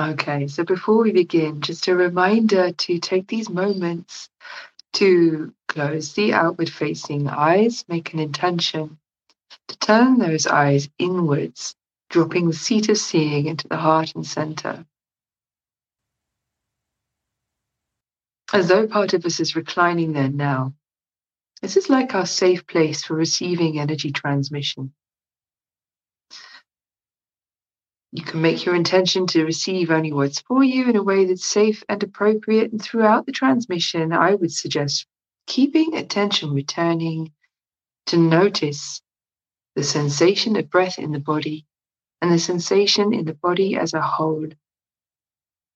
Okay, so before we begin, just a reminder to take these moments to close the outward facing eyes, make an intention to turn those eyes inwards, dropping the seat of seeing into the heart and center. As though part of us is reclining there now. This is like our safe place for receiving energy transmission. You can make your intention to receive only what's for you in a way that's safe and appropriate. And throughout the transmission, I would suggest keeping attention returning to notice the sensation of breath in the body and the sensation in the body as a whole.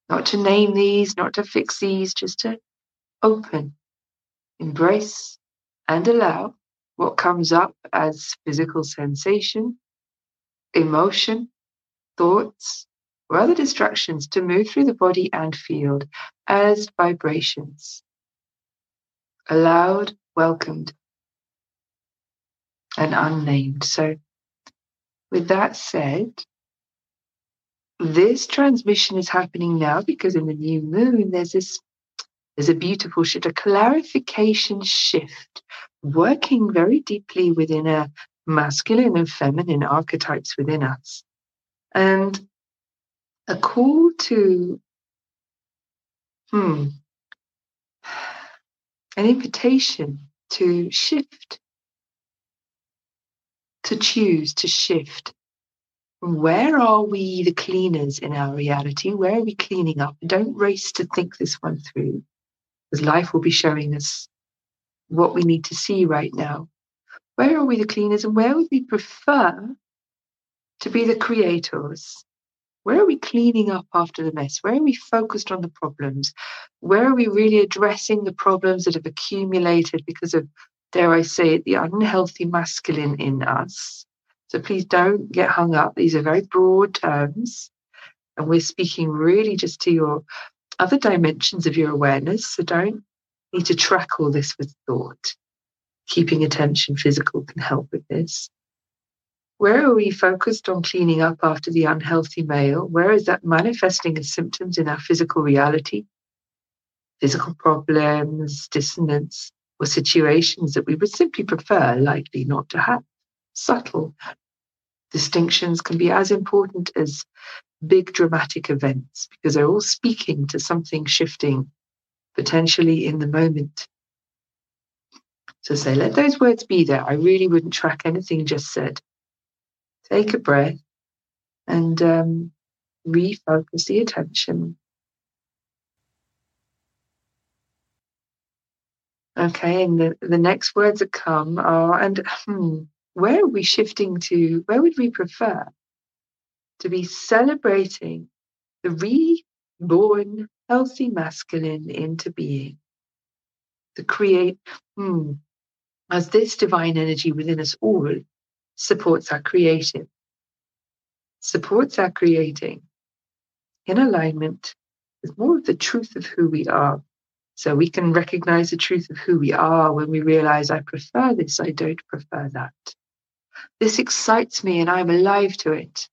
Not to name these, not to fix these, just to open, embrace, and allow what comes up as physical sensation, emotion, thoughts, or other distractions to move through the body and field as vibrations. Allowed, welcomed, and unnamed. So, with that said, this transmission is happening now because in the new moon there's this there's a beautiful shift, a clarification shift, working very deeply within a masculine and feminine archetypes within us and a call to hmm, an invitation to shift, to choose, to shift. Where are we the cleaners in our reality? Where are we cleaning up? Don't race to think this one through, because life will be showing us what we need to see right now. Where are we the cleaners and where would we prefer to be the creators. Where are we cleaning up after the mess? Where are we focused on the problems? Where are we really addressing the problems that have accumulated because of, dare I say it, the unhealthy masculine in us? So please don't get hung up. These are very broad terms. And we're speaking really just to your other dimensions of your awareness. So don't need to track all this with thought. Keeping attention physical can help with this. Where are we focused on cleaning up after the unhealthy male? Where is that manifesting as symptoms in our physical reality? Physical problems, dissonance, or situations that we would simply prefer likely not to have. Subtle distinctions can be as important as big dramatic events because they're all speaking to something shifting potentially in the moment. So say, let those words be there. I really wouldn't track anything just said. Take a breath and um, refocus the attention. Okay, and the, the next words that come are, and hmm, where are we shifting to? Where would we prefer to be celebrating the reborn healthy masculine into being? To create, hmm, as this divine energy within us all supports our creative, supports our creating in alignment with more of the truth of who we are. So we can recognize the truth of who we are when we realize I prefer this, I don't prefer that. This excites me and I'm alive to it.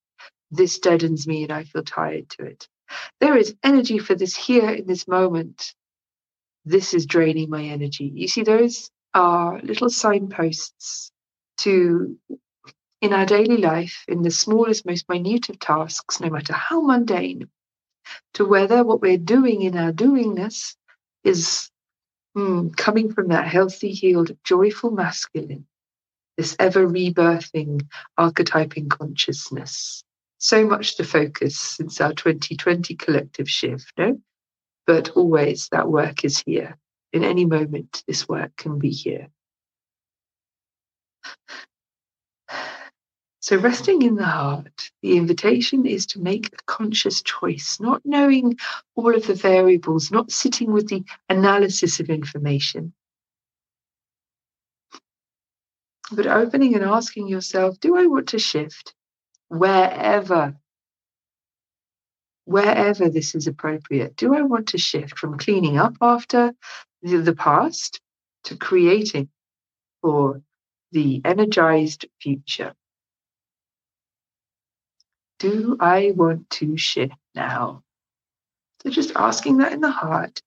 This deadens me and I feel tired to it. There is energy for this here in this moment. This is draining my energy. You see, those are little signposts to in our daily life, in the smallest, most minute of tasks, no matter how mundane, to whether what we're doing in our doingness is mm, coming from that healthy, healed, joyful masculine, this ever rebirthing, archetyping consciousness. So much to focus since our 2020 collective shift, no? But always that work is here. In any moment, this work can be here. So, resting in the heart, the invitation is to make a conscious choice, not knowing all of the variables, not sitting with the analysis of information, but opening and asking yourself do I want to shift wherever? Wherever this is appropriate, do I want to shift from cleaning up after the, the past to creating for the energized future? Do I want to shift now? So just asking that in the heart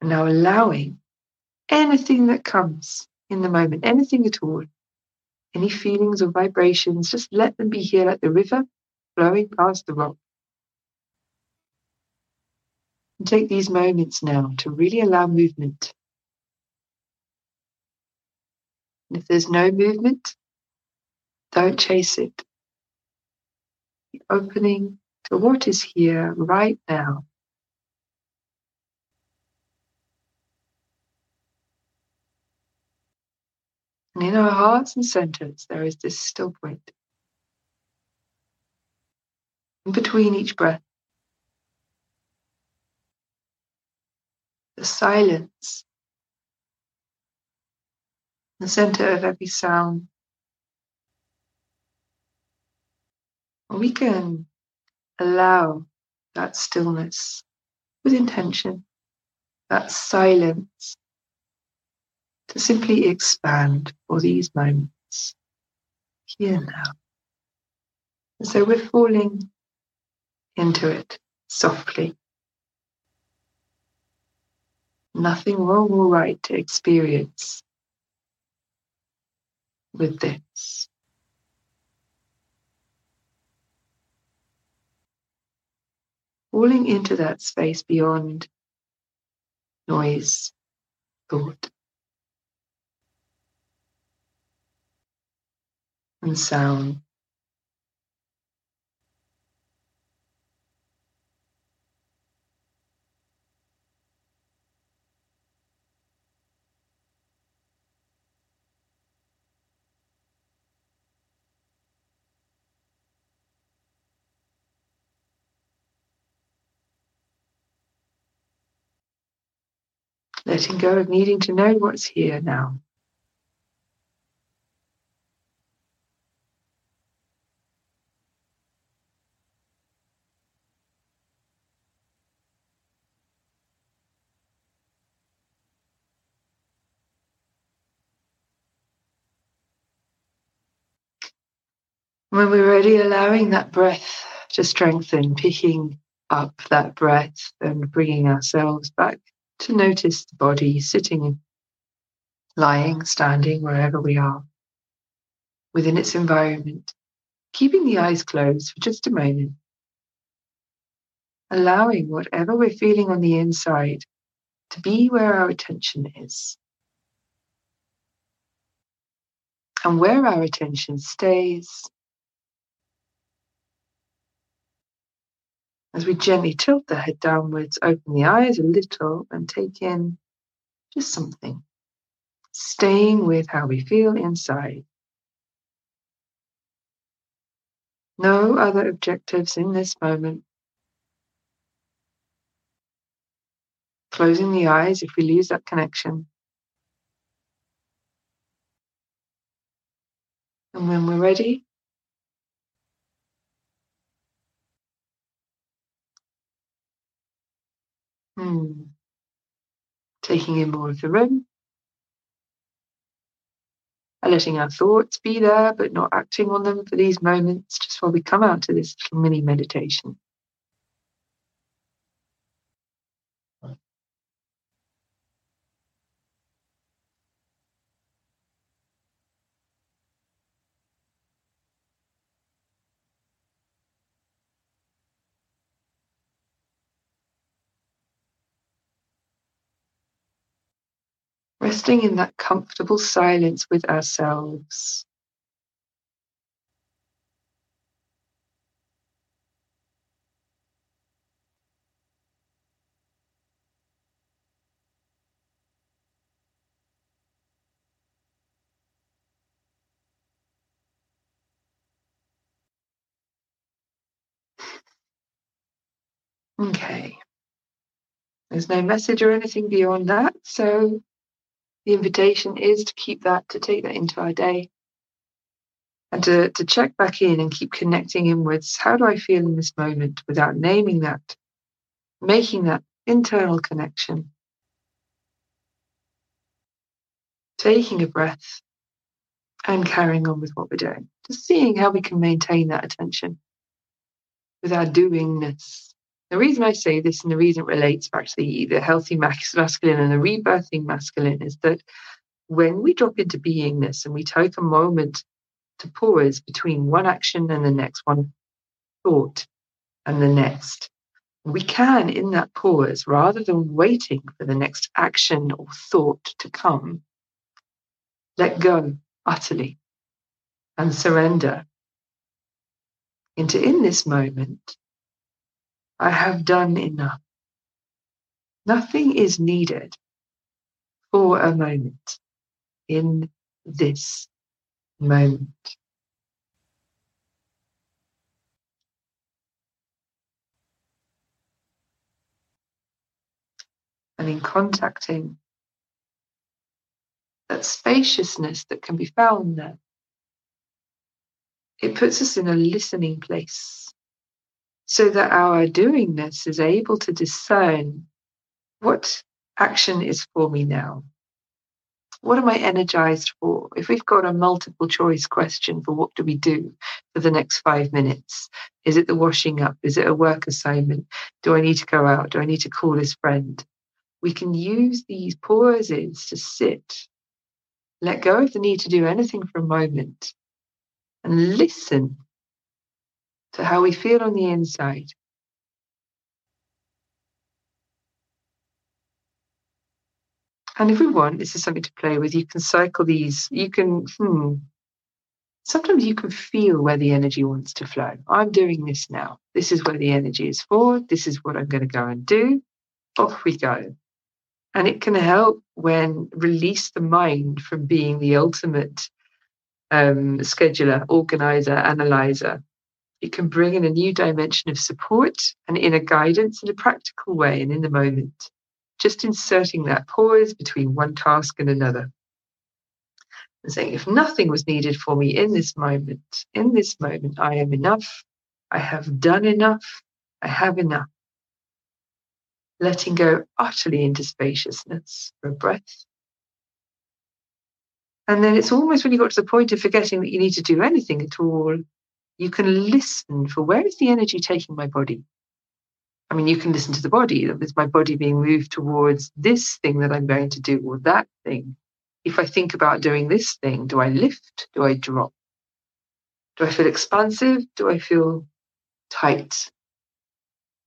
and now allowing anything that comes in the moment, anything at all, any feelings or vibrations, just let them be here like the river flowing past the rock. And take these moments now to really allow movement. And if there's no movement, don't chase it. Be opening to what is here right now. And in our hearts and centers, there is this still point. In between each breath, the silence, the center of every sound. We can allow that stillness with intention, that silence to simply expand for these moments here now. And so we're falling into it softly. Nothing wrong or right to experience with this. Falling into that space beyond noise, thought. and sound. Letting go of needing to know what's here now. When we're ready, allowing that breath to strengthen, picking up that breath and bringing ourselves back to notice the body sitting, lying, standing, wherever we are within its environment, keeping the eyes closed for just a moment, allowing whatever we're feeling on the inside to be where our attention is. And where our attention stays, As we gently tilt the head downwards, open the eyes a little and take in just something, staying with how we feel inside. No other objectives in this moment. Closing the eyes if we lose that connection. And when we're ready, Hmm. Taking in more of the room. And letting our thoughts be there, but not acting on them for these moments, just while we come out to this little mini meditation. Resting in that comfortable silence with ourselves. Okay. There's no message or anything beyond that. So the invitation is to keep that, to take that into our day and to, to check back in and keep connecting inwards. How do I feel in this moment without naming that, making that internal connection? Taking a breath and carrying on with what we're doing. Just seeing how we can maintain that attention with our doingness The reason I say this and the reason it relates back to the, the healthy masculine and the rebirthing masculine is that when we drop into beingness and we take a moment to pause between one action and the next, one thought and the next, we can, in that pause, rather than waiting for the next action or thought to come, let go utterly and surrender into in this moment, I have done enough. Nothing is needed for a moment in this moment. And in contacting that spaciousness that can be found there, it puts us in a listening place so that our doingness is able to discern what action is for me now. What am I energized for? If we've got a multiple choice question for what do we do for the next five minutes, is it the washing up? Is it a work assignment? Do I need to go out? Do I need to call this friend? We can use these pauses to sit, let go of the need to do anything for a moment, and listen to how we feel on the inside. And if we want, this is something to play with. You can cycle these. You can, hmm, sometimes you can feel where the energy wants to flow. I'm doing this now. This is where the energy is for. This is what I'm going to go and do. Off we go. And it can help when release the mind from being the ultimate um, scheduler, organizer, analyzer. It can bring in a new dimension of support and inner guidance in a practical way and in the moment, just inserting that pause between one task and another. And saying, if nothing was needed for me in this moment, in this moment, I am enough, I have done enough, I have enough. Letting go utterly into spaciousness for a breath and then it's almost when you got to the point of forgetting that you need to do anything at all, you can listen for where is the energy taking my body? I mean, you can listen to the body. Is my body being moved towards this thing that I'm going to do or that thing? If I think about doing this thing, do I lift? Do I drop? Do I feel expansive? Do I feel tight?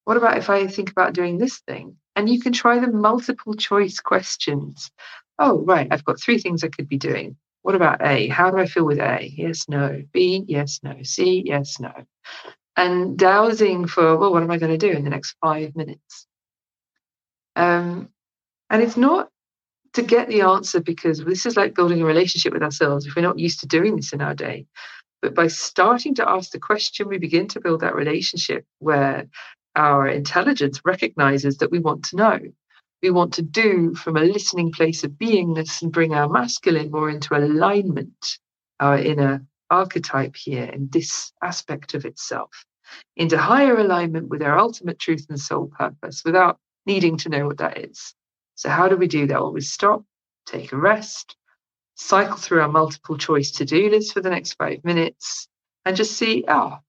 What about if I think about doing this thing? And you can try the multiple choice questions oh, right, I've got three things I could be doing. What about A? How do I feel with A? Yes, no. B, yes, no. C, yes, no. And dowsing for, well, what am I going to do in the next five minutes? Um, and it's not to get the answer because this is like building a relationship with ourselves if we're not used to doing this in our day. But by starting to ask the question, we begin to build that relationship where our intelligence recognizes that we want to know we want to do from a listening place of beingness and bring our masculine more into alignment, our inner archetype here in this aspect of itself, into higher alignment with our ultimate truth and soul purpose without needing to know what that is. So, how do we do that? Well, we stop, take a rest, cycle through our multiple choice to do list for the next five minutes, and just see, ah, oh,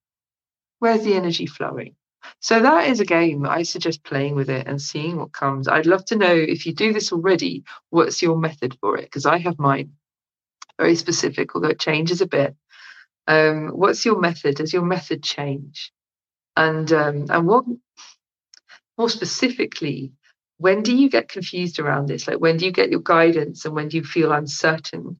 where's the energy flowing? So that is a game. I suggest playing with it and seeing what comes. I'd love to know if you do this already, what's your method for it? Because I have mine very specific, although it changes a bit. Um, what's your method? Does your method change? And um, and what more specifically, when do you get confused around this? Like when do you get your guidance and when do you feel uncertain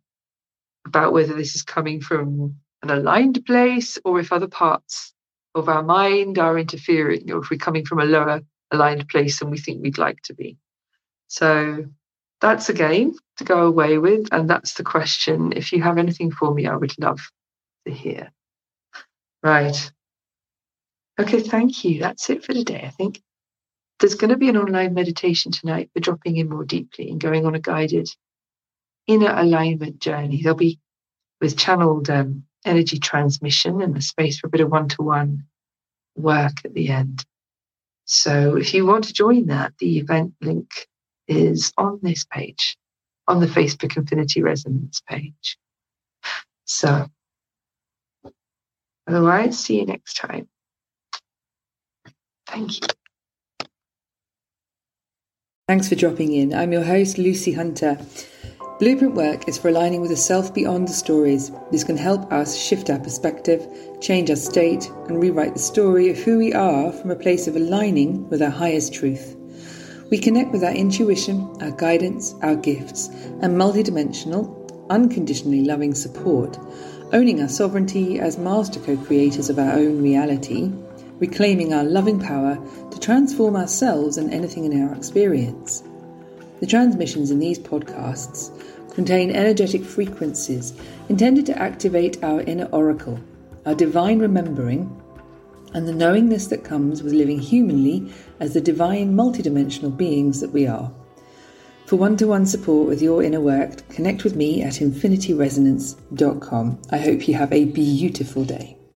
about whether this is coming from an aligned place or if other parts of our mind are interfering, or if we're coming from a lower aligned place than we think we'd like to be. So that's a game to go away with. And that's the question. If you have anything for me, I would love to hear. Right. Okay, thank you. That's it for today, I think. There's going to be an online meditation tonight for dropping in more deeply and going on a guided inner alignment journey. There'll be with channeled um, energy transmission and the space for a bit of one to one work at the end. So if you want to join that, the event link is on this page, on the Facebook Infinity Resonance page. So otherwise, see you next time. Thank you. Thanks for dropping in. I'm your host, Lucy Hunter. Blueprint work is for aligning with the self beyond the stories. This can help us shift our perspective, change our state, and rewrite the story of who we are from a place of aligning with our highest truth. We connect with our intuition, our guidance, our gifts, and multidimensional, unconditionally loving support, owning our sovereignty as master co creators of our own reality, reclaiming our loving power to transform ourselves and anything in our experience. The transmissions in these podcasts contain energetic frequencies intended to activate our inner oracle, our divine remembering, and the knowingness that comes with living humanly as the divine multidimensional beings that we are. For one to one support with your inner work, connect with me at infinityresonance.com. I hope you have a beautiful day.